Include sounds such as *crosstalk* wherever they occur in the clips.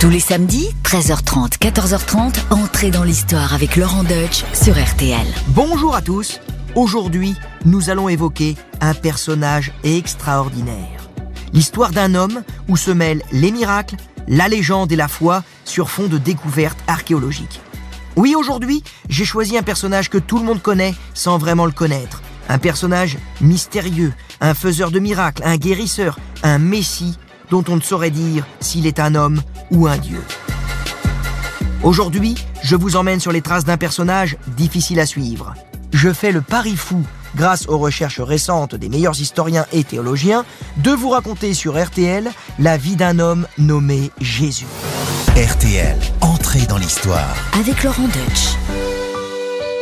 Tous les samedis, 13h30, 14h30, entrez dans l'histoire avec Laurent Deutsch sur RTL. Bonjour à tous. Aujourd'hui, nous allons évoquer un personnage extraordinaire. L'histoire d'un homme où se mêlent les miracles, la légende et la foi sur fond de découvertes archéologiques. Oui, aujourd'hui, j'ai choisi un personnage que tout le monde connaît sans vraiment le connaître. Un personnage mystérieux, un faiseur de miracles, un guérisseur, un messie dont on ne saurait dire s'il est un homme ou un dieu. Aujourd'hui, je vous emmène sur les traces d'un personnage difficile à suivre. Je fais le pari fou, grâce aux recherches récentes des meilleurs historiens et théologiens, de vous raconter sur RTL la vie d'un homme nommé Jésus. RTL, entrée dans l'histoire. Avec Laurent Deutsch.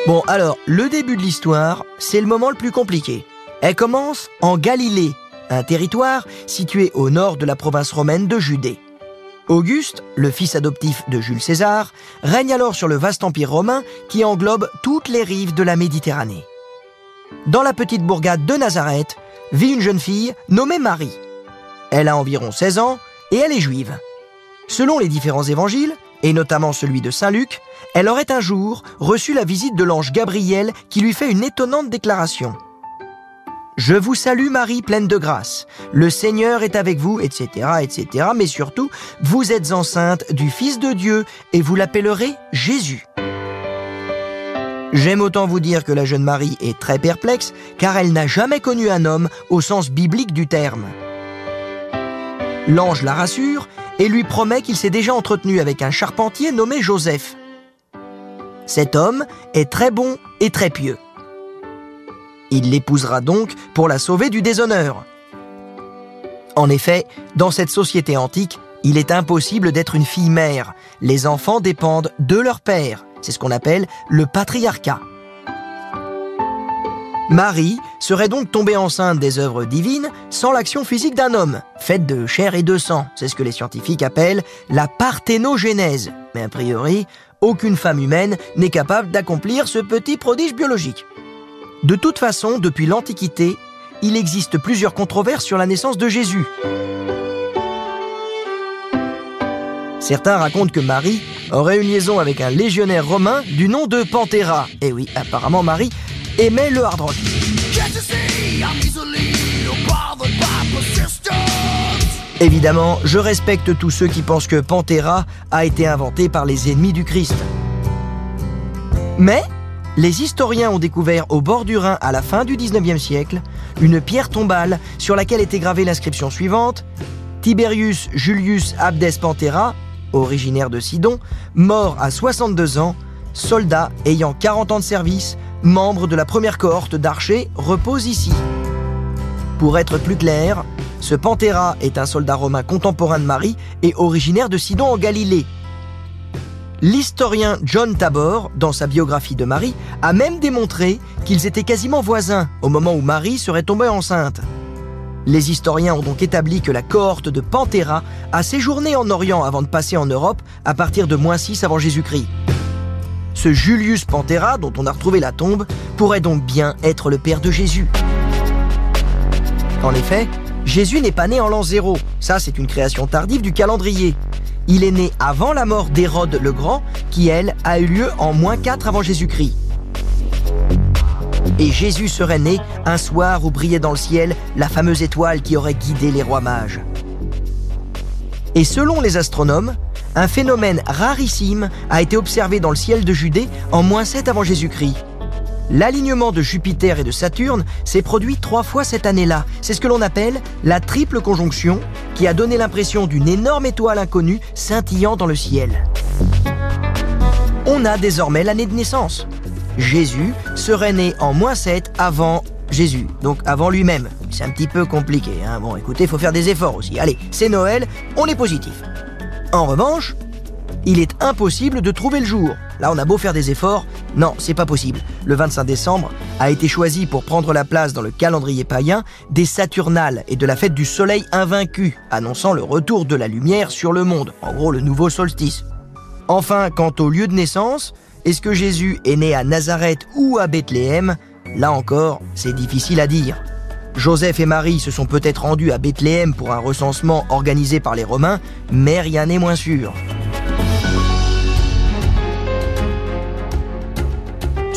Bon, alors, le début de l'histoire, c'est le moment le plus compliqué. Elle commence en Galilée, un territoire situé au nord de la province romaine de Judée. Auguste, le fils adoptif de Jules César, règne alors sur le vaste empire romain qui englobe toutes les rives de la Méditerranée. Dans la petite bourgade de Nazareth vit une jeune fille nommée Marie. Elle a environ 16 ans et elle est juive. Selon les différents évangiles, et notamment celui de Saint Luc, elle aurait un jour reçu la visite de l'ange Gabriel qui lui fait une étonnante déclaration. Je vous salue Marie pleine de grâce. Le Seigneur est avec vous, etc., etc. Mais surtout, vous êtes enceinte du Fils de Dieu et vous l'appellerez Jésus. J'aime autant vous dire que la jeune Marie est très perplexe car elle n'a jamais connu un homme au sens biblique du terme. L'ange la rassure et lui promet qu'il s'est déjà entretenu avec un charpentier nommé Joseph. Cet homme est très bon et très pieux. Il l'épousera donc pour la sauver du déshonneur. En effet, dans cette société antique, il est impossible d'être une fille mère. Les enfants dépendent de leur père. C'est ce qu'on appelle le patriarcat. Marie serait donc tombée enceinte des œuvres divines sans l'action physique d'un homme, faite de chair et de sang. C'est ce que les scientifiques appellent la parthénogénèse. Mais a priori, aucune femme humaine n'est capable d'accomplir ce petit prodige biologique. De toute façon, depuis l'Antiquité, il existe plusieurs controverses sur la naissance de Jésus. Certains racontent que Marie aurait une liaison avec un légionnaire romain du nom de Panthéra. Et oui, apparemment Marie aimait le hard rock. Évidemment, je respecte tous ceux qui pensent que Panthéra a été inventé par les ennemis du Christ. Mais les historiens ont découvert au bord du Rhin à la fin du 19e siècle une pierre tombale sur laquelle était gravée l'inscription suivante Tiberius Julius Abdes Pantera, originaire de Sidon, mort à 62 ans, soldat ayant 40 ans de service, membre de la première cohorte d'archers, repose ici. Pour être plus clair, ce Pantera est un soldat romain contemporain de Marie et originaire de Sidon en Galilée, L'historien John Tabor, dans sa biographie de Marie, a même démontré qu'ils étaient quasiment voisins au moment où Marie serait tombée enceinte. Les historiens ont donc établi que la cohorte de Panthéra a séjourné en Orient avant de passer en Europe à partir de moins 6 avant Jésus-Christ. Ce Julius Panthéra, dont on a retrouvé la tombe, pourrait donc bien être le père de Jésus. En effet, Jésus n'est pas né en l'an zéro. Ça, c'est une création tardive du calendrier. Il est né avant la mort d'Hérode le Grand, qui elle a eu lieu en moins 4 avant Jésus-Christ. Et Jésus serait né un soir où brillait dans le ciel la fameuse étoile qui aurait guidé les rois mages. Et selon les astronomes, un phénomène rarissime a été observé dans le ciel de Judée en moins 7 avant Jésus-Christ. L'alignement de Jupiter et de Saturne s'est produit trois fois cette année-là. C'est ce que l'on appelle la triple conjonction, qui a donné l'impression d'une énorme étoile inconnue scintillant dans le ciel. On a désormais l'année de naissance. Jésus serait né en moins 7 avant Jésus, donc avant lui-même. C'est un petit peu compliqué. Hein. Bon, écoutez, il faut faire des efforts aussi. Allez, c'est Noël, on est positif. En revanche, il est impossible de trouver le jour. Là, on a beau faire des efforts, non, c'est pas possible. Le 25 décembre a été choisi pour prendre la place dans le calendrier païen des Saturnales et de la fête du soleil invaincu, annonçant le retour de la lumière sur le monde, en gros le nouveau solstice. Enfin, quant au lieu de naissance, est-ce que Jésus est né à Nazareth ou à Bethléem? Là encore, c'est difficile à dire. Joseph et Marie se sont peut-être rendus à Bethléem pour un recensement organisé par les Romains, mais rien n'est moins sûr.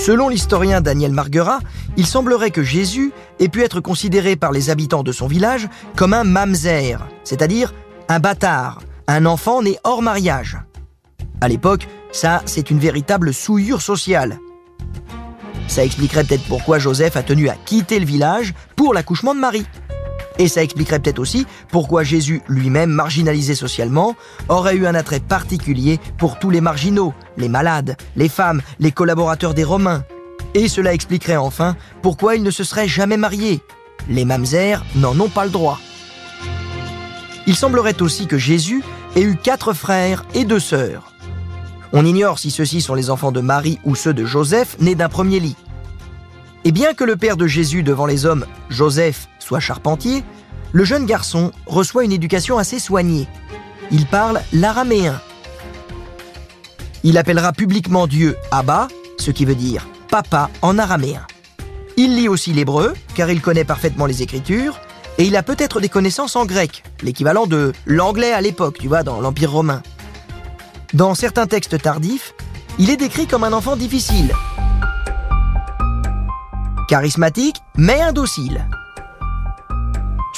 Selon l'historien Daniel Marguerat, il semblerait que Jésus ait pu être considéré par les habitants de son village comme un mamzer, c'est-à-dire un bâtard, un enfant né hors mariage. À l'époque, ça, c'est une véritable souillure sociale. Ça expliquerait peut-être pourquoi Joseph a tenu à quitter le village pour l'accouchement de Marie. Et ça expliquerait peut-être aussi pourquoi Jésus, lui-même marginalisé socialement, aurait eu un attrait particulier pour tous les marginaux, les malades, les femmes, les collaborateurs des Romains. Et cela expliquerait enfin pourquoi il ne se serait jamais marié. Les mamzères n'en ont pas le droit. Il semblerait aussi que Jésus ait eu quatre frères et deux sœurs. On ignore si ceux-ci sont les enfants de Marie ou ceux de Joseph, nés d'un premier lit. Et bien que le père de Jésus devant les hommes, Joseph, charpentier, le jeune garçon reçoit une éducation assez soignée. Il parle l'araméen. Il appellera publiquement Dieu Abba, ce qui veut dire papa en araméen. Il lit aussi l'hébreu, car il connaît parfaitement les écritures, et il a peut-être des connaissances en grec, l'équivalent de l'anglais à l'époque, tu vois, dans l'Empire romain. Dans certains textes tardifs, il est décrit comme un enfant difficile. Charismatique, mais indocile.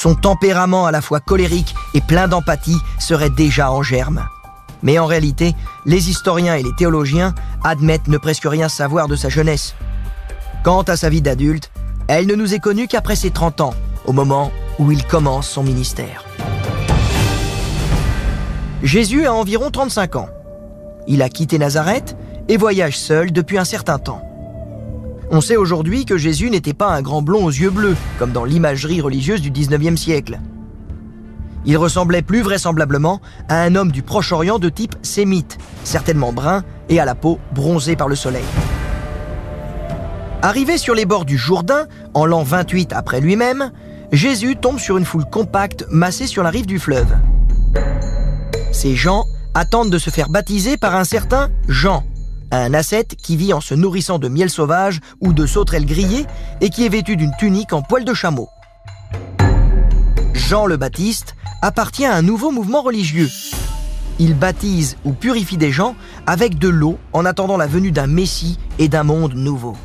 Son tempérament à la fois colérique et plein d'empathie serait déjà en germe. Mais en réalité, les historiens et les théologiens admettent ne presque rien savoir de sa jeunesse. Quant à sa vie d'adulte, elle ne nous est connue qu'après ses 30 ans, au moment où il commence son ministère. Jésus a environ 35 ans. Il a quitté Nazareth et voyage seul depuis un certain temps. On sait aujourd'hui que Jésus n'était pas un grand blond aux yeux bleus, comme dans l'imagerie religieuse du 19e siècle. Il ressemblait plus vraisemblablement à un homme du Proche-Orient de type sémite, certainement brun et à la peau bronzée par le soleil. Arrivé sur les bords du Jourdain, en l'an 28 après lui-même, Jésus tombe sur une foule compacte massée sur la rive du fleuve. Ces gens attendent de se faire baptiser par un certain Jean, un ascète qui vit en se nourrissant de miel sauvage ou de sauterelles grillées et qui est vêtu d'une tunique en poil de chameau. Jean le Baptiste appartient à un nouveau mouvement religieux. Il baptise ou purifie des gens avec de l'eau en attendant la venue d'un Messie et d'un monde nouveau.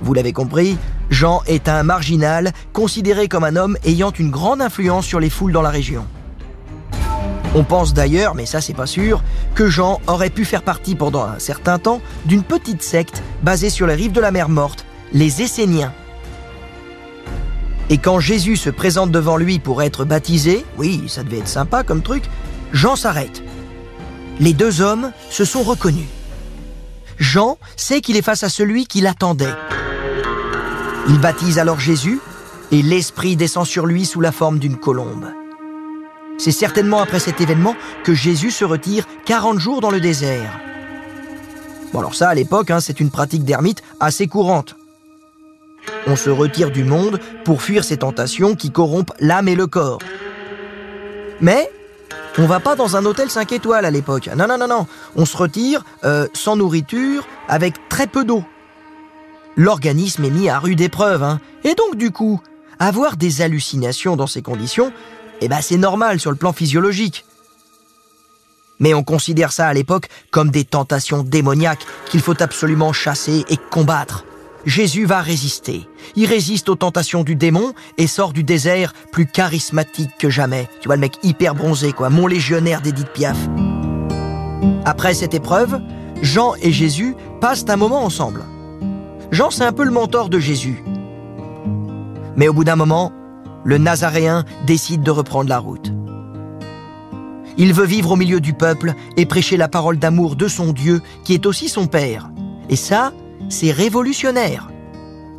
Vous l'avez compris, Jean est un marginal considéré comme un homme ayant une grande influence sur les foules dans la région. On pense d'ailleurs, mais ça c'est pas sûr, que Jean aurait pu faire partie pendant un certain temps d'une petite secte basée sur les rives de la mer Morte, les Esséniens. Et quand Jésus se présente devant lui pour être baptisé, oui, ça devait être sympa comme truc, Jean s'arrête. Les deux hommes se sont reconnus. Jean sait qu'il est face à celui qui l'attendait. Il baptise alors Jésus et l'Esprit descend sur lui sous la forme d'une colombe. C'est certainement après cet événement que Jésus se retire 40 jours dans le désert. Bon alors ça, à l'époque, hein, c'est une pratique d'ermite assez courante. On se retire du monde pour fuir ces tentations qui corrompent l'âme et le corps. Mais on va pas dans un hôtel 5 étoiles à l'époque. Non, non, non, non. On se retire euh, sans nourriture, avec très peu d'eau. L'organisme est mis à rude épreuve. Hein. Et donc, du coup, avoir des hallucinations dans ces conditions, eh ben c'est normal sur le plan physiologique. Mais on considère ça à l'époque comme des tentations démoniaques qu'il faut absolument chasser et combattre. Jésus va résister. Il résiste aux tentations du démon et sort du désert plus charismatique que jamais. Tu vois le mec hyper bronzé quoi, mon légionnaire d'Edith Piaf. Après cette épreuve, Jean et Jésus passent un moment ensemble. Jean c'est un peu le mentor de Jésus. Mais au bout d'un moment, le Nazaréen décide de reprendre la route. Il veut vivre au milieu du peuple et prêcher la parole d'amour de son Dieu qui est aussi son Père. Et ça, c'est révolutionnaire.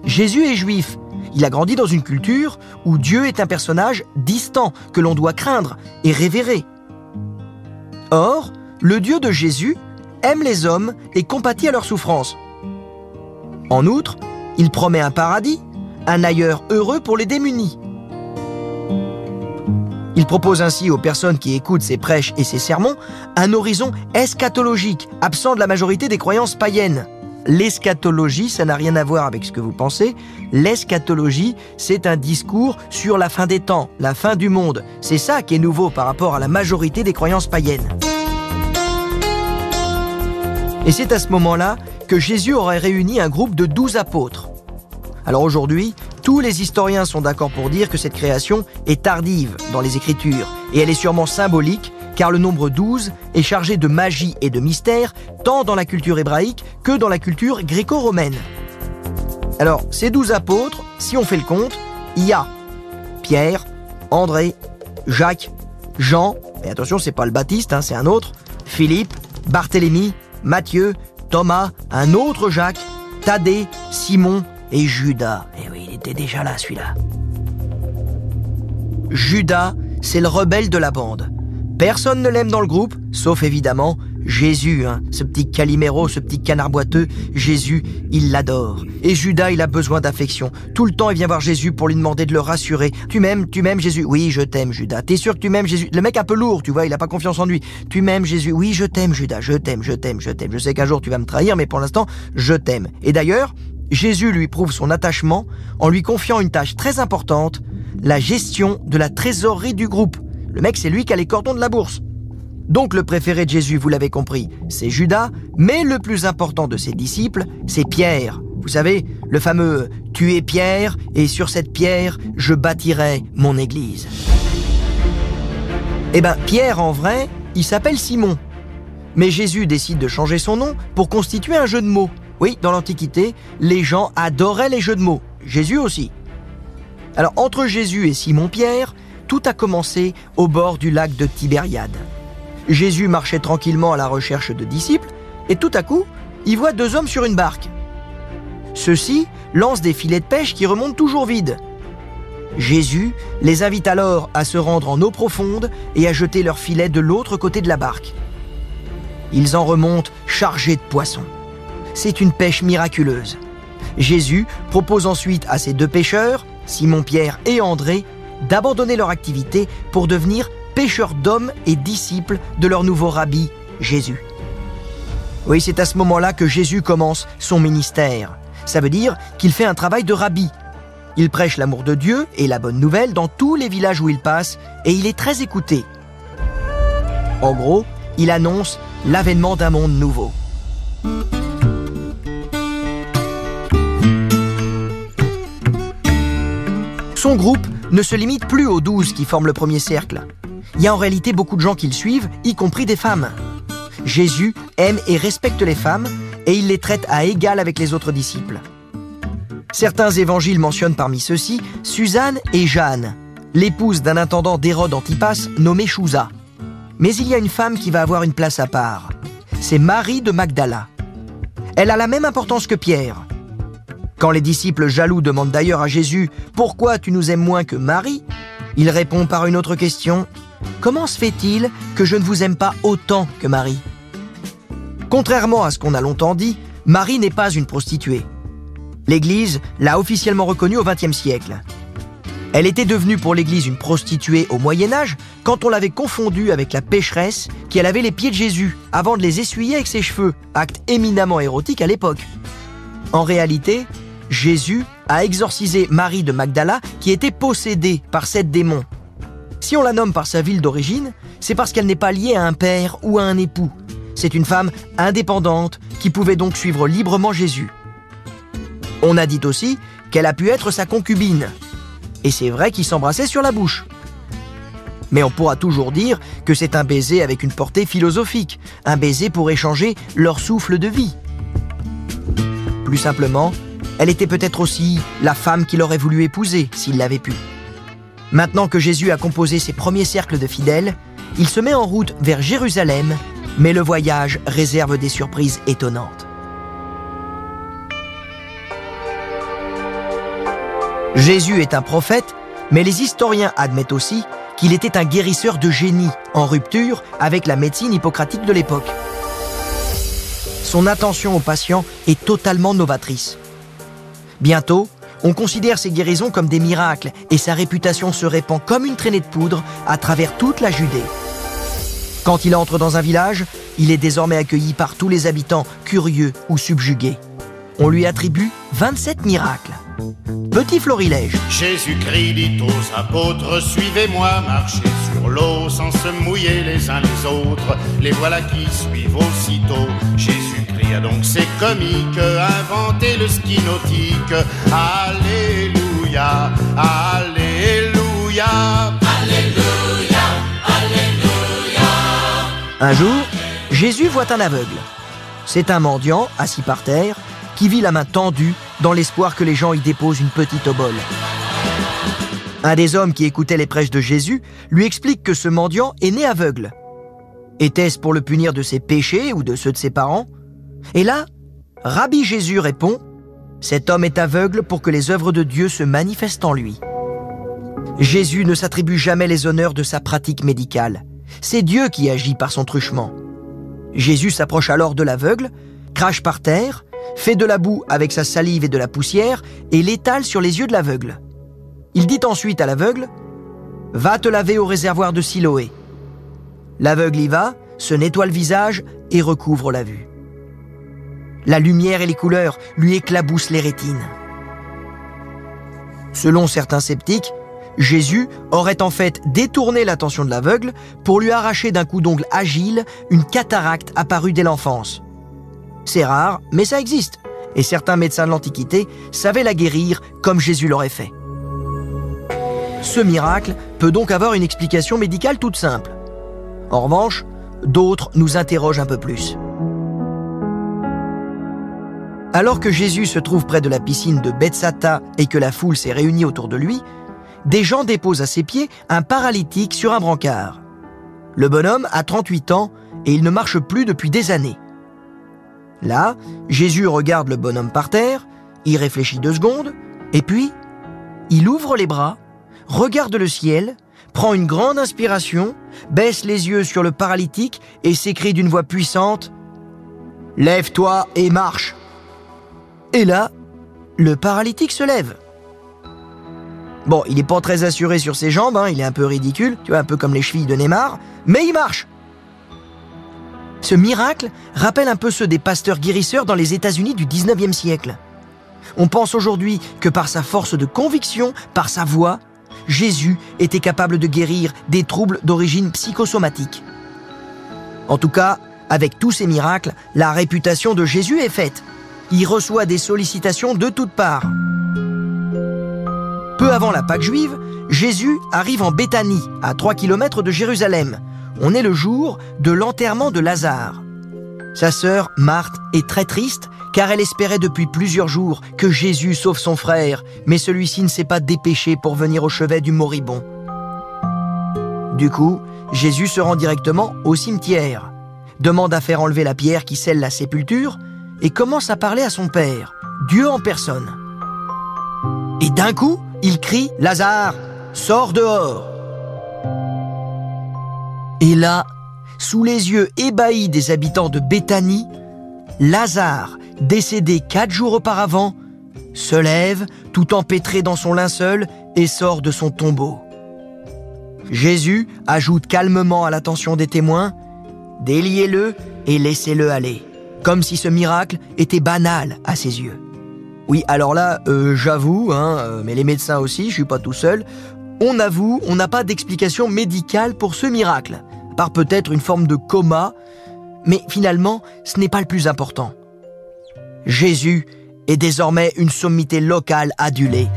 Jésus est juif. Il a grandi dans une culture où Dieu est un personnage distant que l'on doit craindre et révérer. Or, le Dieu de Jésus aime les hommes et compatit à leurs souffrances. En outre, il promet un paradis, un ailleurs heureux pour les démunis. Il propose ainsi aux personnes qui écoutent ses prêches et ses sermons un horizon eschatologique, absent de la majorité des croyances païennes. l'eschatologie, ça n'a rien à voir avec ce que vous pensez. L'eschatologie, c'est un discours sur la fin des temps, la fin du monde. C'est ça qui est nouveau par rapport à la majorité des croyances païennes. Et c'est à ce moment-là que Jésus aurait réuni un groupe de douze apôtres. Alors aujourd'hui, tous les historiens sont d'accord pour dire que cette création est tardive dans les Écritures, et elle est sûrement symbolique, car le nombre 12 est chargé de magie et de mystère, tant dans la culture hébraïque que dans la culture gréco-romaine. Alors, ces douze apôtres, si on fait le compte, il y a Pierre, André, Jacques, Jean, et attention, c'est pas le Baptiste, hein, c'est un autre, Philippe, Barthélemy, Matthieu, Thomas, un autre Jacques, Thaddée, Simon et Judas. Eh déjà là celui-là. Judas, c'est le rebelle de la bande. Personne ne l'aime dans le groupe, sauf évidemment Jésus, hein, ce petit caliméro, ce petit canard boiteux. Jésus, il l'adore. Et Judas, il a besoin d'affection. Tout le temps, il vient voir Jésus pour lui demander de le rassurer. Tu m'aimes, tu m'aimes Jésus Oui, je t'aime Judas. T'es sûr que tu m'aimes Jésus? Le mec un peu lourd, tu vois, il a pas confiance en lui. Tu m'aimes Jésus Oui, je t'aime Judas, je t'aime, je t'aime, je t'aime. Je sais qu'un jour tu vas me trahir, mais pour l'instant, je t'aime. Et d'ailleurs, Jésus lui prouve son attachement en lui confiant une tâche très importante, la gestion de la trésorerie du groupe. Le mec, c'est lui qui a les cordons de la bourse. Donc le préféré de Jésus, vous l'avez compris, c'est Judas, mais le plus important de ses disciples, c'est Pierre. Vous savez, le fameux ⁇ Tu es Pierre, et sur cette pierre, je bâtirai mon Église ⁇ Eh ben, Pierre, en vrai, il s'appelle Simon. Mais Jésus décide de changer son nom pour constituer un jeu de mots. Oui, dans l'Antiquité, les gens adoraient les jeux de mots. Jésus aussi. Alors, entre Jésus et Simon-Pierre, tout a commencé au bord du lac de Tibériade. Jésus marchait tranquillement à la recherche de disciples, et tout à coup, il voit deux hommes sur une barque. Ceux-ci lancent des filets de pêche qui remontent toujours vides. Jésus les invite alors à se rendre en eau profonde et à jeter leurs filets de l'autre côté de la barque. Ils en remontent chargés de poissons. C'est une pêche miraculeuse. Jésus propose ensuite à ces deux pêcheurs, Simon-Pierre et André, d'abandonner leur activité pour devenir pêcheurs d'hommes et disciples de leur nouveau rabbi, Jésus. Oui, c'est à ce moment-là que Jésus commence son ministère. Ça veut dire qu'il fait un travail de rabbi. Il prêche l'amour de Dieu et la bonne nouvelle dans tous les villages où il passe et il est très écouté. En gros, il annonce l'avènement d'un monde nouveau. Son groupe ne se limite plus aux douze qui forment le premier cercle il y a en réalité beaucoup de gens qui le suivent, y compris des femmes. Jésus aime et respecte les femmes et il les traite à égal avec les autres disciples. Certains évangiles mentionnent parmi ceux-ci Suzanne et Jeanne, l'épouse d'un intendant d'Hérode Antipas nommé Chouza. Mais il y a une femme qui va avoir une place à part. C'est Marie de Magdala. Elle a la même importance que Pierre. Quand les disciples jaloux demandent d'ailleurs à Jésus Pourquoi tu nous aimes moins que Marie? Il répond par une autre question Comment se fait-il que je ne vous aime pas autant que Marie? Contrairement à ce qu'on a longtemps dit, Marie n'est pas une prostituée. L'Église l'a officiellement reconnue au XXe siècle. Elle était devenue pour l'Église une prostituée au Moyen Âge quand on l'avait confondue avec la pécheresse qui avait les pieds de Jésus avant de les essuyer avec ses cheveux, acte éminemment érotique à l'époque. En réalité, Jésus a exorcisé Marie de Magdala qui était possédée par sept démons si on la nomme par sa ville d'origine, c'est parce qu'elle n'est pas liée à un père ou à un époux. C'est une femme indépendante qui pouvait donc suivre librement Jésus. On a dit aussi qu'elle a pu être sa concubine. Et c'est vrai qu'ils s'embrassaient sur la bouche. Mais on pourra toujours dire que c'est un baiser avec une portée philosophique, un baiser pour échanger leur souffle de vie. Plus simplement, elle était peut-être aussi la femme qu'il aurait voulu épouser s'il l'avait pu. Maintenant que Jésus a composé ses premiers cercles de fidèles, il se met en route vers Jérusalem, mais le voyage réserve des surprises étonnantes. Jésus est un prophète, mais les historiens admettent aussi qu'il était un guérisseur de génie, en rupture avec la médecine hippocratique de l'époque. Son attention aux patients est totalement novatrice. Bientôt, on considère ses guérisons comme des miracles et sa réputation se répand comme une traînée de poudre à travers toute la Judée. Quand il entre dans un village, il est désormais accueilli par tous les habitants, curieux ou subjugués. on lui attribue 27 miracles. Petit florilège. Jésus-Christ dit aux apôtres, suivez-moi, marchez sur l'eau sans se mouiller les uns les autres. Les voilà qui suivent aussitôt. A donc c'est comique, inventé le ski nautique. Alléluia, Alléluia. Alléluia, Alléluia. Un jour, Jésus voit un aveugle. C'est un mendiant, assis par terre, qui vit la main tendue dans l'espoir que les gens y déposent une petite obole. Un des hommes qui écoutait les prêches de Jésus lui explique que ce mendiant est né aveugle. Était-ce pour le punir de ses péchés ou de ceux de ses parents? Et là, Rabbi Jésus répond Cet homme est aveugle pour que les œuvres de Dieu se manifestent en lui. Jésus ne s'attribue jamais les honneurs de sa pratique médicale. C'est Dieu qui agit par son truchement. Jésus s'approche alors de l'aveugle, crache par terre, fait de la boue avec sa salive et de la poussière et l'étale sur les yeux de l'aveugle. Il dit ensuite à l'aveugle Va te laver au réservoir de Siloé. L'aveugle y va, se nettoie le visage et recouvre la vue. La lumière et les couleurs lui éclaboussent les rétines. Selon certains sceptiques, Jésus aurait en fait détourné l'attention de l'aveugle pour lui arracher d'un coup d'ongle agile une cataracte apparue dès l'enfance. C'est rare, mais ça existe. Et certains médecins de l'Antiquité savaient la guérir comme Jésus l'aurait fait. Ce miracle peut donc avoir une explication médicale toute simple. En revanche, d'autres nous interrogent un peu plus. Alors que Jésus se trouve près de la piscine de Bethsata et que la foule s'est réunie autour de lui, des gens déposent à ses pieds un paralytique sur un brancard. Le bonhomme a 38 ans et il ne marche plus depuis des années. Là, Jésus regarde le bonhomme par terre, y réfléchit deux secondes, et puis, il ouvre les bras, regarde le ciel, prend une grande inspiration, baisse les yeux sur le paralytique et s'écrie d'une voix puissante ⁇ Lève-toi et marche !⁇ Et là, le paralytique se lève. Bon, il n'est pas très assuré sur ses jambes, hein, il est un peu ridicule, tu vois, un peu comme les chevilles de Neymar, mais il marche ce miracle rappelle un peu ceux des pasteurs guérisseurs dans les États-Unis du 19e siècle. On pense aujourd'hui que par sa force de conviction, par sa voix, Jésus était capable de guérir des troubles d'origine psychosomatique. En tout cas, avec tous ces miracles, la réputation de Jésus est faite. Il reçoit des sollicitations de toutes parts. Peu avant la Pâque juive, Jésus arrive en Béthanie, à 3 km de Jérusalem, on est le jour de l'enterrement de Lazare. Sa sœur, Marthe, est très triste car elle espérait depuis plusieurs jours que Jésus sauve son frère, mais celui-ci ne s'est pas dépêché pour venir au chevet du moribond. Du coup, Jésus se rend directement au cimetière, demande à faire enlever la pierre qui scelle la sépulture et commence à parler à son père, Dieu en personne. Et d'un coup, il crie ⁇ Lazare, sors dehors !⁇ et là, sous les yeux ébahis des habitants de Béthanie, Lazare, décédé quatre jours auparavant, se lève tout empêtré dans son linceul et sort de son tombeau. Jésus ajoute calmement à l'attention des témoins Déliez-le et laissez-le aller, comme si ce miracle était banal à ses yeux. Oui, alors là, euh, j'avoue, hein, euh, mais les médecins aussi, je suis pas tout seul, on avoue, on n'a pas d'explication médicale pour ce miracle, par peut-être une forme de coma, mais finalement, ce n'est pas le plus important. Jésus est désormais une sommité locale adulée.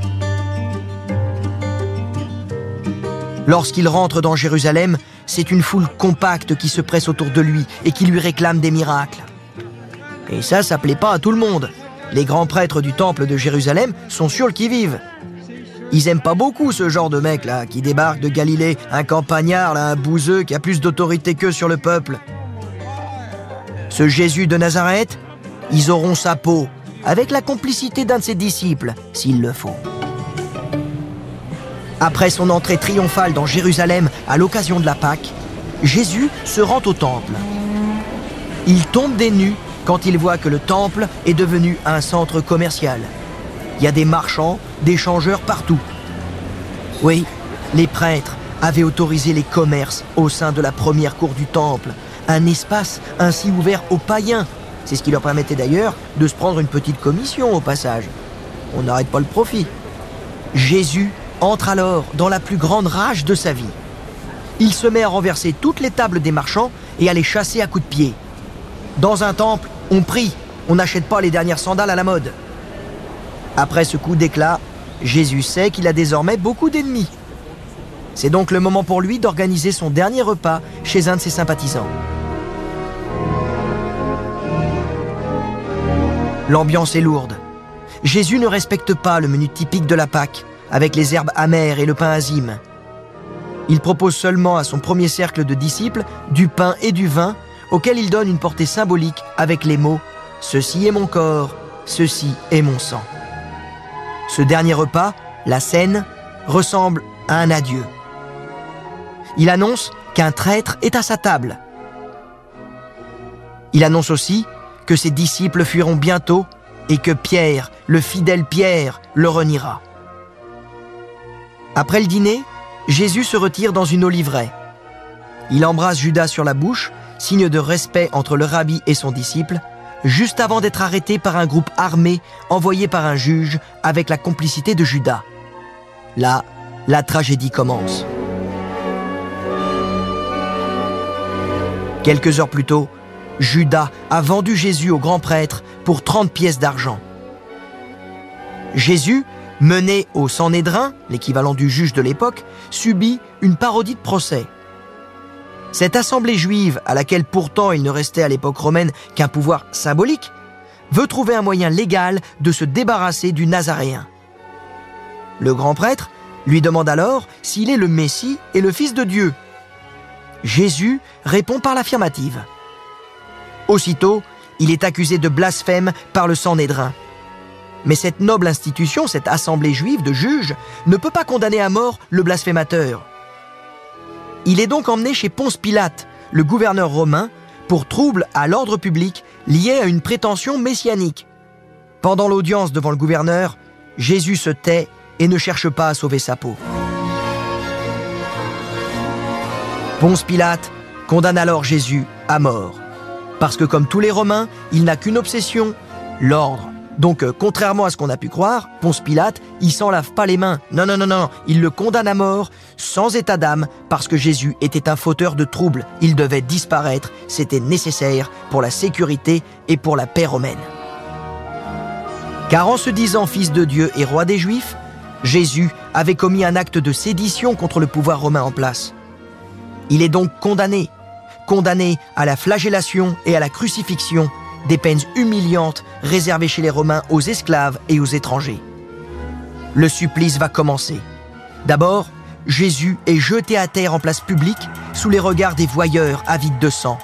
Lorsqu'il rentre dans Jérusalem, c'est une foule compacte qui se presse autour de lui et qui lui réclame des miracles. Et ça, ça plaît pas à tout le monde. Les grands prêtres du temple de Jérusalem sont sur le qui-vive. Ils aiment pas beaucoup ce genre de mec là, qui débarque de Galilée, un campagnard un bouseux qui a plus d'autorité qu'eux sur le peuple. Ce Jésus de Nazareth, ils auront sa peau, avec la complicité d'un de ses disciples, s'il le faut. Après son entrée triomphale dans Jérusalem à l'occasion de la Pâque, Jésus se rend au temple. Il tombe des nues quand il voit que le temple est devenu un centre commercial. Il y a des marchands, des changeurs partout. Oui, les prêtres avaient autorisé les commerces au sein de la première cour du temple, un espace ainsi ouvert aux païens, C'est ce qui leur permettait d'ailleurs de se prendre une petite commission au passage. On n'arrête pas le profit. Jésus entre alors dans la plus grande rage de sa vie. Il se met à renverser toutes les tables des marchands et à les chasser à coups de pied. Dans un temple, on prie, on n'achète pas les dernières sandales à la mode. Après ce coup d'éclat, Jésus sait qu'il a désormais beaucoup d'ennemis. C'est donc le moment pour lui d'organiser son dernier repas chez un de ses sympathisants. L'ambiance est lourde. Jésus ne respecte pas le menu typique de la Pâque, avec les herbes amères et le pain azime. Il propose seulement à son premier cercle de disciples du pain et du vin, auquel il donne une portée symbolique avec les mots ⁇ Ceci est mon corps, ceci est mon sang ⁇ Ce dernier repas, la scène, ressemble à un adieu. Il annonce qu'un traître est à sa table. Il annonce aussi que ses disciples fuiront bientôt et que Pierre, le fidèle Pierre, le reniera. Après le dîner, Jésus se retire dans une oliveraie. Il embrasse Judas sur la bouche, signe de respect entre le rabbi et son disciple, juste avant d'être arrêté par un groupe armé envoyé par un juge avec la complicité de Judas. Là, la tragédie commence. Quelques heures plus tôt, Judas a vendu Jésus au grand prêtre pour 30 pièces d'argent. Jésus, mené au Sanhédrin, l'équivalent du juge de l'époque, subit une parodie de procès. Cette assemblée juive, à laquelle pourtant il ne restait à l'époque romaine qu'un pouvoir symbolique, veut trouver un moyen légal de se débarrasser du Nazaréen. Le grand prêtre lui demande alors s'il est le Messie et le Fils de Dieu. Jésus répond par l'affirmative. Aussitôt, il est accusé de blasphème par le Sanhédrin. Mais cette noble institution, cette assemblée juive de juges, ne peut pas condamner à mort le blasphémateur. Il est donc emmené chez Ponce Pilate, le gouverneur romain, pour trouble à l'ordre public lié à une prétention messianique. Pendant l'audience devant le gouverneur, Jésus se tait et ne cherche pas à sauver sa peau. Ponce Pilate condamne alors Jésus à mort. Parce que comme tous les Romains, il n'a qu'une obsession, l'ordre. Donc, euh, contrairement à ce qu'on a pu croire, Ponce Pilate, il s'en lave pas les mains. Non, non, non, non, il le condamne à mort, sans état d'âme, parce que Jésus était un fauteur de troubles. Il devait disparaître, c'était nécessaire pour la sécurité et pour la paix romaine. Car en se disant fils de Dieu et roi des Juifs, Jésus avait commis un acte de sédition contre le pouvoir romain en place. Il est donc condamné, condamné à la flagellation et à la crucifixion, des peines humiliantes réservées chez les Romains aux esclaves et aux étrangers. Le supplice va commencer. D'abord, Jésus est jeté à terre en place publique sous les regards des voyeurs avides de sang.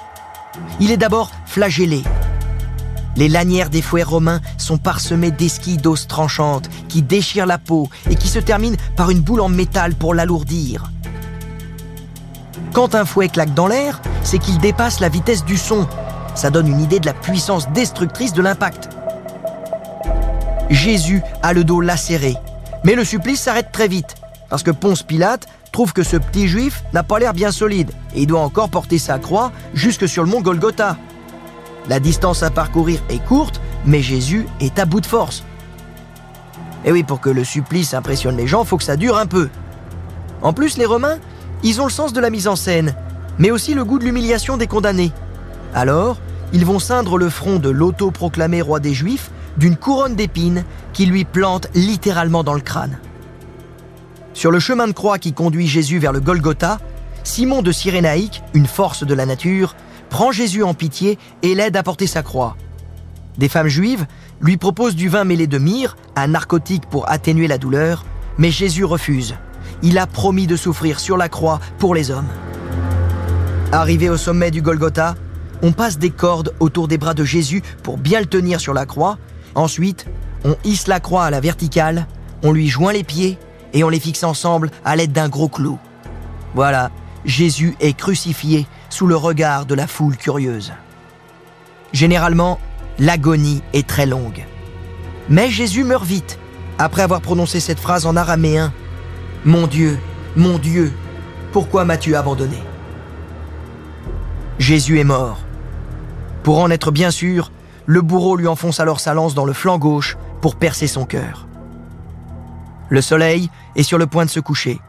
Il est d'abord flagellé. Les lanières des fouets romains sont parsemées d'esquilles d'os tranchantes qui déchirent la peau et qui se terminent par une boule en métal pour l'alourdir. Quand un fouet claque dans l'air, c'est qu'il dépasse la vitesse du son. Ça donne une idée de la puissance destructrice de l'impact. Jésus a le dos lacéré, mais le supplice s'arrête très vite, parce que Ponce Pilate trouve que ce petit juif n'a pas l'air bien solide, et il doit encore porter sa croix jusque sur le mont Golgotha. La distance à parcourir est courte, mais Jésus est à bout de force. Et oui, pour que le supplice impressionne les gens, faut que ça dure un peu. En plus, les Romains, ils ont le sens de la mise en scène, mais aussi le goût de l'humiliation des condamnés. Alors, ils vont ceindre le front de l'auto-proclamé roi des Juifs d'une couronne d'épines qui lui plante littéralement dans le crâne. Sur le chemin de croix qui conduit Jésus vers le Golgotha, Simon de Cyrénaïque, une force de la nature, prend Jésus en pitié et l'aide à porter sa croix. Des femmes juives lui proposent du vin mêlé de myrrhe, un narcotique pour atténuer la douleur, mais Jésus refuse il a promis de souffrir sur la croix pour les hommes. Arrivé au sommet du Golgotha, on passe des cordes autour des bras de Jésus pour bien le tenir sur la croix. Ensuite, on hisse la croix à la verticale, on lui joint les pieds et on les fixe ensemble à l'aide d'un gros clou. Voilà, Jésus est crucifié sous le regard de la foule curieuse. Généralement, l'agonie est très longue. Mais Jésus meurt vite, après avoir prononcé cette phrase en araméen mon Dieu, mon Dieu, pourquoi m'as-tu abandonné? Jésus est mort. Pour en être bien sûr, le bourreau lui enfonce alors sa lance dans le flanc gauche pour percer son cœur. Le soleil est sur le point de se coucher.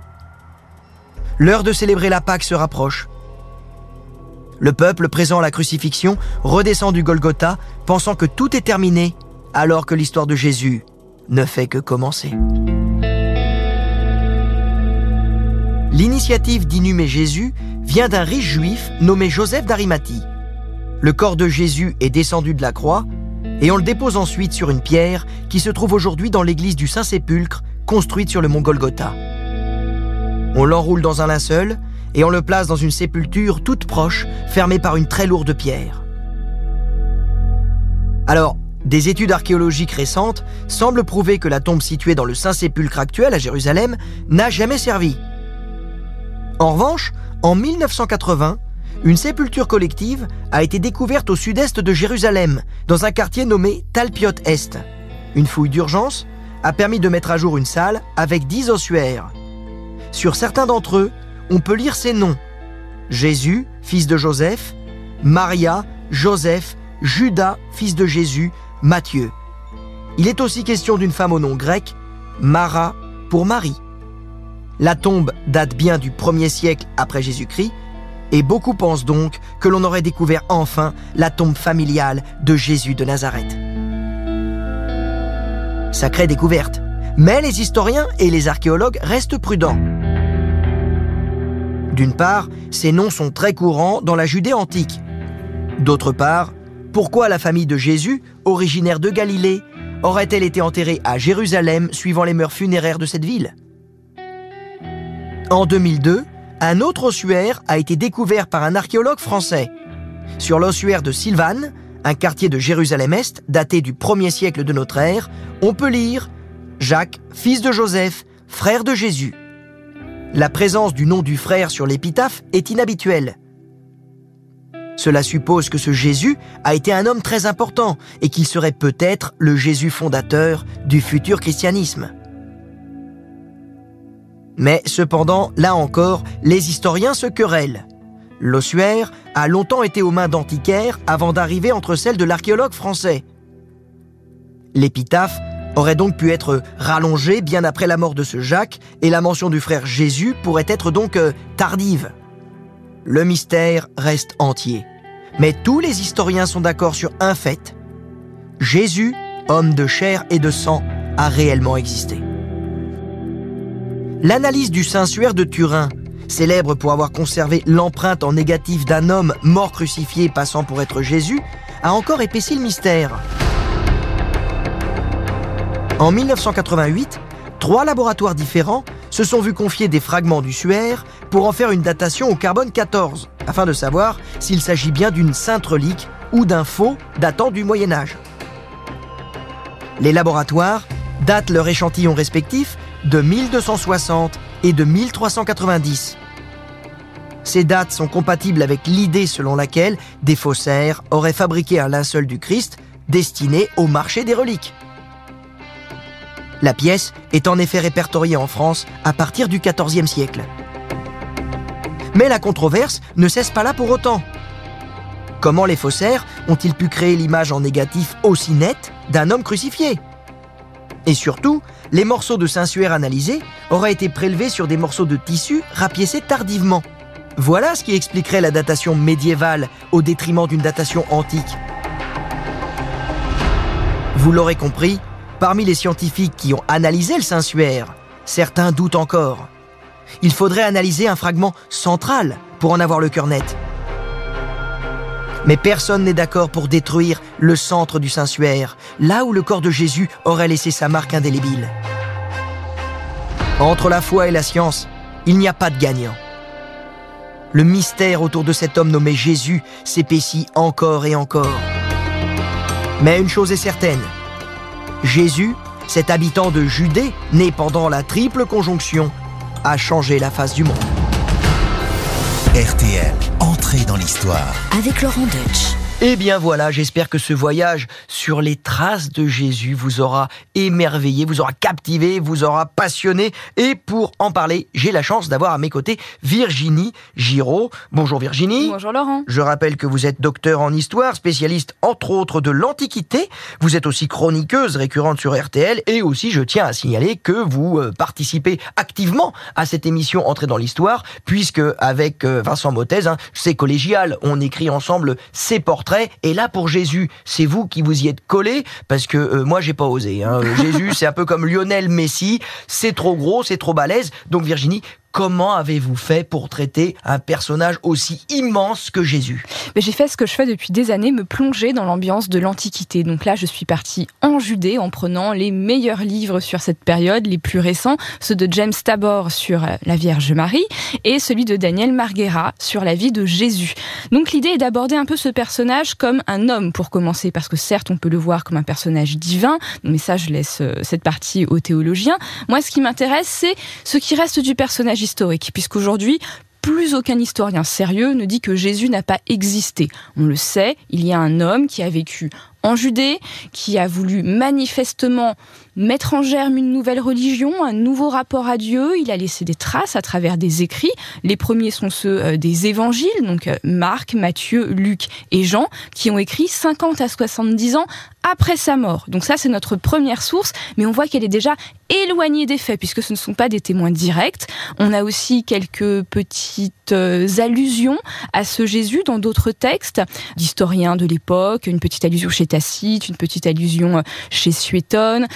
L'heure de célébrer la Pâque se rapproche. Le peuple présent à la crucifixion redescend du Golgotha pensant que tout est terminé alors que l'histoire de Jésus ne fait que commencer. L'initiative d'inhumer Jésus vient d'un riche juif nommé Joseph d'Arimathie. Le corps de Jésus est descendu de la croix et on le dépose ensuite sur une pierre qui se trouve aujourd'hui dans l'église du Saint-Sépulcre construite sur le mont Golgotha. On l'enroule dans un linceul et on le place dans une sépulture toute proche, fermée par une très lourde pierre. Alors, des études archéologiques récentes semblent prouver que la tombe située dans le Saint-Sépulcre actuel à Jérusalem n'a jamais servi. En revanche, en 1980, une sépulture collective a été découverte au sud-est de Jérusalem, dans un quartier nommé Talpiot Est. Une fouille d'urgence a permis de mettre à jour une salle avec dix ossuaires. Sur certains d'entre eux, on peut lire ces noms. Jésus, fils de Joseph, Maria, Joseph, Judas, fils de Jésus, Matthieu. Il est aussi question d'une femme au nom grec, Mara pour Marie. La tombe date bien du 1er siècle après Jésus-Christ, et beaucoup pensent donc que l'on aurait découvert enfin la tombe familiale de Jésus de Nazareth. Sacrée découverte, mais les historiens et les archéologues restent prudents. D'une part, ces noms sont très courants dans la Judée antique. D'autre part, pourquoi la famille de Jésus, originaire de Galilée, aurait-elle été enterrée à Jérusalem suivant les mœurs funéraires de cette ville? En 2002, un autre ossuaire a été découvert par un archéologue français. Sur l'ossuaire de Sylvane, un quartier de Jérusalem-Est daté du 1er siècle de notre ère, on peut lire Jacques, fils de Joseph, frère de Jésus. La présence du nom du frère sur l'épitaphe est inhabituelle. Cela suppose que ce Jésus a été un homme très important et qu'il serait peut-être le Jésus fondateur du futur christianisme. Mais cependant, là encore, les historiens se querellent. L'ossuaire a longtemps été aux mains d'antiquaires avant d'arriver entre celles de l'archéologue français. L'épitaphe aurait donc pu être rallongée bien après la mort de ce Jacques et la mention du frère Jésus pourrait être donc euh, tardive. Le mystère reste entier. Mais tous les historiens sont d'accord sur un fait. Jésus, homme de chair et de sang, a réellement existé. L'analyse du Saint-Suaire de Turin, célèbre pour avoir conservé l'empreinte en négatif d'un homme mort crucifié passant pour être Jésus, a encore épaissi le mystère. En 1988, trois laboratoires différents se sont vus confier des fragments du suaire pour en faire une datation au carbone 14, afin de savoir s'il s'agit bien d'une sainte relique ou d'un faux datant du Moyen Âge. Les laboratoires datent leur échantillon respectif de 1260 et de 1390. Ces dates sont compatibles avec l'idée selon laquelle des faussaires auraient fabriqué un linceul du Christ destiné au marché des reliques. La pièce est en effet répertoriée en France à partir du XIVe siècle. Mais la controverse ne cesse pas là pour autant. Comment les faussaires ont-ils pu créer l'image en négatif aussi nette d'un homme crucifié? Et surtout, les morceaux de Saint-Suaire analysés auraient été prélevés sur des morceaux de tissu rapiécés tardivement. Voilà ce qui expliquerait la datation médiévale au détriment d'une datation antique. Vous l'aurez compris, parmi les scientifiques qui ont analysé le Saint-Suaire, certains doutent encore. Il faudrait analyser un fragment central pour en avoir le cœur net. Mais personne n'est d'accord pour détruire le centre du Saint-Suaire, là où le corps de Jésus aurait laissé sa marque indélébile. Entre la foi et la science, il n'y a pas de gagnant. Le mystère autour de cet homme nommé Jésus s'épaissit encore et encore. Mais une chose est certaine, Jésus, cet habitant de Judée, né pendant la triple conjonction, a changé la face du monde. RTL, dans l'histoire. Avec Laurent Deutsch. Eh bien voilà, j'espère que ce voyage sur les traces de Jésus vous aura émerveillé, vous aura captivé, vous aura passionné. Et pour en parler, j'ai la chance d'avoir à mes côtés Virginie Giraud. Bonjour Virginie. Bonjour Laurent. Je rappelle que vous êtes docteur en histoire, spécialiste entre autres de l'Antiquité. Vous êtes aussi chroniqueuse récurrente sur RTL et aussi je tiens à signaler que vous euh, participez activement à cette émission Entrée dans l'histoire puisque avec euh, Vincent Mottez, hein, c'est collégial, on écrit ensemble ses portraits et là, pour Jésus, c'est vous qui vous y êtes collé parce que euh, moi, j'ai pas osé. Hein. Jésus, c'est un peu comme Lionel Messi. C'est trop gros, c'est trop balèze. Donc Virginie, Comment avez-vous fait pour traiter un personnage aussi immense que Jésus? J'ai fait ce que je fais depuis des années, me plonger dans l'ambiance de l'Antiquité. Donc là, je suis partie en Judée en prenant les meilleurs livres sur cette période, les plus récents, ceux de James Tabor sur euh, la Vierge Marie et celui de Daniel Marguera sur la vie de Jésus. Donc l'idée est d'aborder un peu ce personnage comme un homme pour commencer, parce que certes, on peut le voir comme un personnage divin, mais ça, je laisse euh, cette partie aux théologiens. Moi, ce qui m'intéresse, c'est ce qui reste du personnage puisqu'aujourd'hui, plus aucun historien sérieux ne dit que Jésus n'a pas existé. On le sait, il y a un homme qui a vécu en Judée, qui a voulu manifestement mettre en germe une nouvelle religion, un nouveau rapport à Dieu. Il a laissé des traces à travers des écrits. Les premiers sont ceux euh, des évangiles, donc euh, Marc, Matthieu, Luc et Jean, qui ont écrit 50 à 70 ans après sa mort. Donc ça, c'est notre première source, mais on voit qu'elle est déjà éloignée des faits, puisque ce ne sont pas des témoins directs. On a aussi quelques euh, allusions à ce Jésus dans d'autres textes d'historiens de l'époque, une petite allusion chez Tacite, une petite allusion chez Suétone.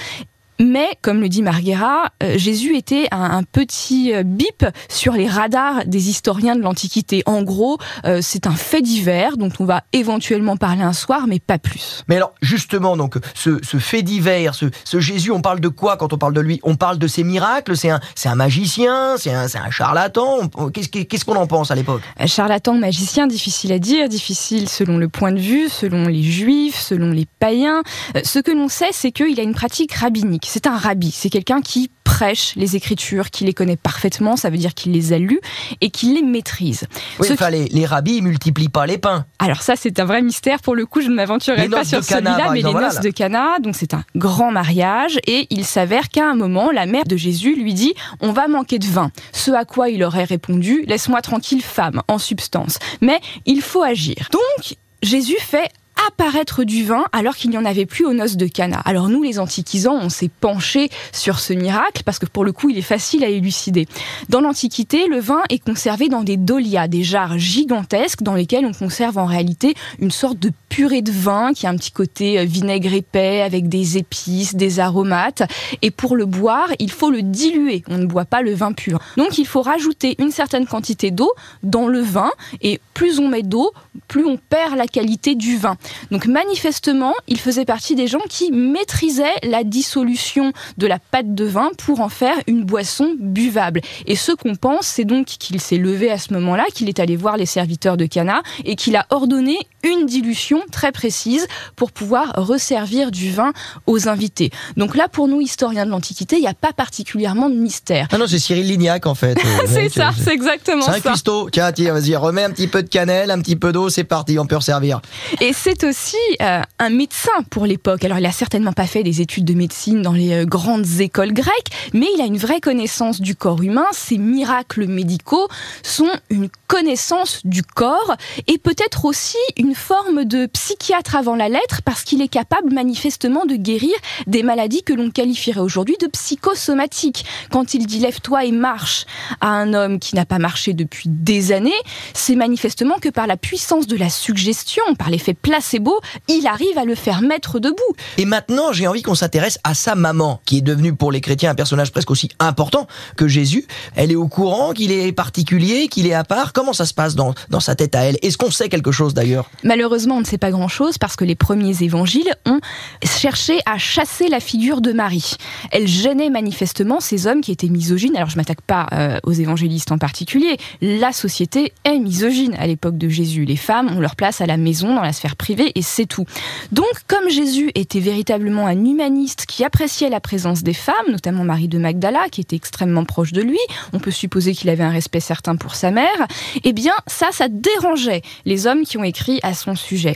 Mais, comme le dit Marguera, euh, Jésus était un, petit euh, bip sur les radars des historiens de l'Antiquité. En gros, euh, c'est un fait divers dont on va éventuellement parler un soir, mais pas plus. Mais alors, justement, donc, ce, fait divers, ce, Jésus, on parle de quoi quand on parle de lui? On parle de ses miracles? C'est un, un magicien? C'est un, un, charlatan? Qu'est-ce qu'on en pense à l'époque? Charlatan, magicien, difficile à dire, difficile selon le point de vue, selon les juifs, selon les païens. Ce que l'on sait, c'est qu'il a une pratique rabbinique c'est un rabbi, c'est quelqu'un qui prêche les Écritures, qui les connaît parfaitement, ça veut dire qu'il les a lues et qu'il les maîtrise. Oui, enfin, les, les, rabbis multiplient pas les pains. Alors ça, c'est un vrai mystère. Pour le coup, je ne m'aventurerai pas sur celui-là, mais les noces de Cana, donc c'est un grand mariage et il s'avère qu'à un moment, la mère de Jésus lui dit "On va manquer de vin." Ce à quoi il aurait répondu "Laisse-moi tranquille, femme, en substance." Mais il faut agir. Donc Jésus fait apparaître du vin alors qu'il n'y en avait plus aux noces de Cana. Alors nous, les antiquisants, on s'est penché sur ce miracle parce que pour le coup, il est facile à élucider. Dans l'Antiquité, le vin est conservé dans des dolias, des jarres gigantesques dans lesquelles on conserve en réalité une sorte de purée de vin qui a un petit côté euh, vinaigre épais avec des épices, des aromates. Et pour le boire, il faut le diluer. On ne boit pas le vin pur. Donc il faut rajouter une certaine quantité d'eau dans le vin et plus on met d'eau, plus on perd la qualité du vin. Donc manifestement, il faisait partie des gens qui maîtrisaient la dissolution de la pâte de vin pour en faire une boisson buvable. Et ce qu'on pense, c'est donc qu'il s'est levé à ce moment-là, qu'il est allé voir les serviteurs de Cana et qu'il a ordonné une dilution très précise pour pouvoir resservir du vin aux invités. Donc là, pour nous, historiens de l'Antiquité, il n'y a pas particulièrement de mystère. Ah non, c'est Cyril Lignac en fait. *laughs* c'est ça, c'est exactement ça. C'est un cuistot. Tiens, tiens, vas-y, remets un petit peu de cannelle, un petit peu d'eau, c'est parti, on peut resservir. Et c'est aussi euh, un médecin pour l'époque. Alors, il a certainement pas fait des études de médecine dans les euh, grandes écoles grecques, mais il a une vraie connaissance du corps humain. Ses miracles médicaux sont une connaissance du corps et peut-être aussi une forme de psychiatre avant la lettre parce qu'il est capable manifestement de guérir des maladies que l'on qualifierait aujourd'hui de psychosomatiques. Quand il dit lève-toi et marche à un homme qui n'a pas marché depuis des années, c'est manifestement que par la puissance de la suggestion, par l'effet placebo, il arrive à le faire mettre debout. Et maintenant, j'ai envie qu'on s'intéresse à sa maman, qui est devenue pour les chrétiens un personnage presque aussi important que Jésus. Elle est au courant qu'il est particulier, qu'il est à part. Comment ça se passe dans, dans sa tête à elle? Est-ce qu'on sait quelque chose d'ailleurs? Malheureusement, on ne sait pas grand-chose parce que les premiers évangiles ont cherché à chasser la figure de Marie. Elle gênait manifestement ces hommes qui étaient misogynes. Alors je m'attaque pas euh, aux évangélistes en particulier. La société est misogyne à l'époque de Jésus. Les femmes ont leur place à la maison, dans la sphère privée, et c'est tout. Donc, comme Jésus était véritablement un humaniste qui appréciait la présence des femmes, notamment Marie de Magdala, qui était extrêmement proche de lui, on peut supposer qu'il avait un respect certain pour sa mère, eh bien, ça, ça dérangeait les hommes qui ont écrit à à son sujet.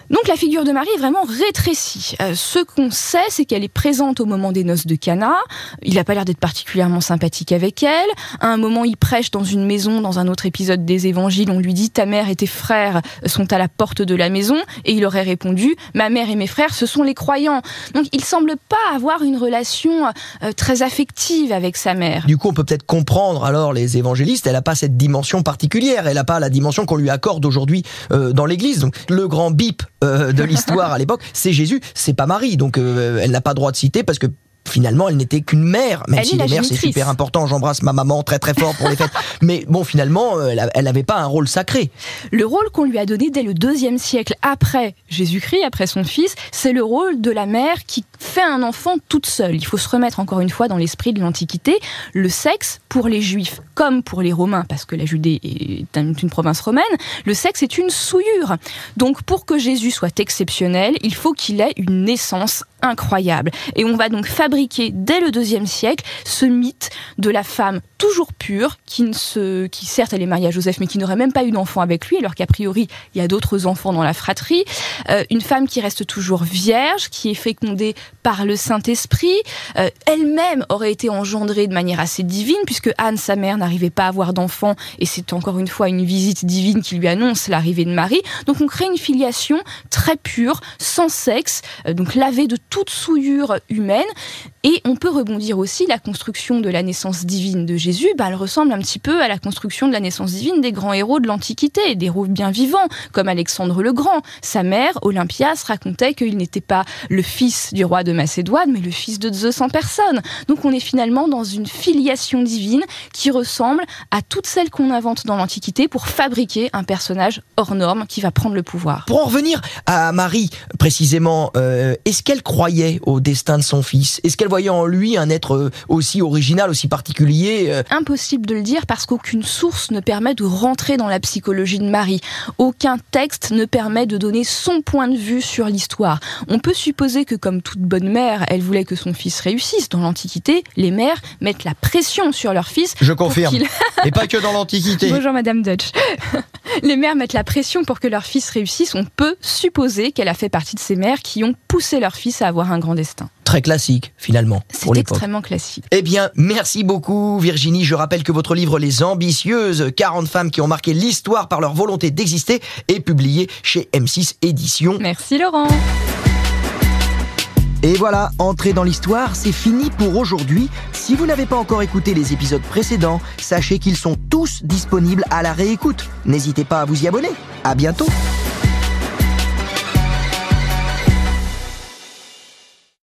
Donc la figure de Marie est vraiment rétrécie. Euh, ce qu'on sait, c'est qu'elle est présente au moment des noces de Cana. Il n'a pas l'air d'être particulièrement sympathique avec elle. À un moment, il prêche dans une maison, dans un autre épisode des Évangiles, on lui dit ta mère et tes frères sont à la porte de la maison, et il aurait répondu ma mère et mes frères, ce sont les croyants. Donc il semble pas avoir une relation euh, très affective avec sa mère. Du coup, on peut peut-être comprendre alors les évangélistes. Elle n'a pas cette dimension particulière. Elle n'a pas la dimension qu'on lui accorde aujourd'hui euh, dans l'Église. Donc le grand bip euh, de l'histoire à l'époque, c'est Jésus, c'est pas Marie. Donc euh, elle n'a pas droit de citer parce que finalement, elle n'était qu'une mère, même si les mères c'est super important. J'embrasse ma maman très très fort pour les fêtes. *laughs* Mais bon, finalement, euh, elle n'avait pas un rôle sacré. Le rôle qu'on lui a donné dès le deuxième siècle après Jésus-Christ, après son fils, c'est le rôle de la mère qui fait un enfant toute seule. Il faut se remettre encore une fois dans l'esprit de l'Antiquité. Le sexe, pour les Juifs comme pour les Romains, parce que la Judée est une province romaine, le sexe est une souillure. Donc pour que Jésus soit exceptionnel, il faut qu'il ait une naissance incroyable. Et on va donc fabriquer dès le deuxième siècle ce mythe de la femme toujours pure, qui, ne se, qui certes elle est mariée à Joseph, mais qui n'aurait même pas eu d'enfant avec lui, alors qu'a priori il y a d'autres enfants dans la fratrie. Euh, une femme qui reste toujours vierge, qui est fécondée par le Saint-Esprit. Euh, elle-même aurait été engendrée de manière assez divine, puisque Anne, sa mère, n'arrivait pas à avoir d'enfant, et c'est encore une fois une visite divine qui lui annonce l'arrivée de Marie. Donc on crée une filiation très pure, sans sexe, euh, donc lavée de toute souillure humaine. Et on peut rebondir aussi, la construction de la naissance divine de Jésus, bah, elle ressemble un petit peu à la construction de la naissance divine des grands héros de l'Antiquité, des héros bien vivants, comme Alexandre le Grand. Sa mère, Olympias, racontait qu'il n'était pas le fils du roi de Macédoine, mais le fils de Zeus en personne. Donc on est finalement dans une filiation divine qui ressemble à toutes celles qu'on invente dans l'Antiquité pour fabriquer un personnage hors norme qui va prendre le pouvoir. Pour en revenir à Marie, précisément, euh, est-ce qu'elle croyait au destin de son fils? Est-ce qu'elle voyait en lui un être euh, aussi original, aussi particulier euh. Impossible de le dire parce qu'aucune source ne permet de rentrer dans la psychologie de Marie. Aucun texte ne permet de donner son point de vue sur l'histoire. On peut supposer que comme toute bonne mère, elle voulait que son fils réussisse. Dans l'Antiquité, les mères mettent la pression sur leur fils. Je confirme. *laughs* Et pas que dans l'Antiquité. Bonjour Madame Dutch. *laughs* les mères mettent la pression pour que leur fils réussisse. On peut supposer qu'elle a fait partie de ces mères qui ont poussé leur fils à avoir un grand destin très classique finalement. C'est extrêmement classique. Eh bien, merci beaucoup Virginie. Je rappelle que votre livre Les Ambitieuses, 40 femmes qui ont marqué l'histoire par leur volonté d'exister, est publié chez M6 Éditions. Merci Laurent. Et voilà, entrer dans l'histoire, c'est fini pour aujourd'hui. Si vous n'avez pas encore écouté les épisodes précédents, sachez qu'ils sont tous disponibles à la réécoute. N'hésitez pas à vous y abonner. À bientôt.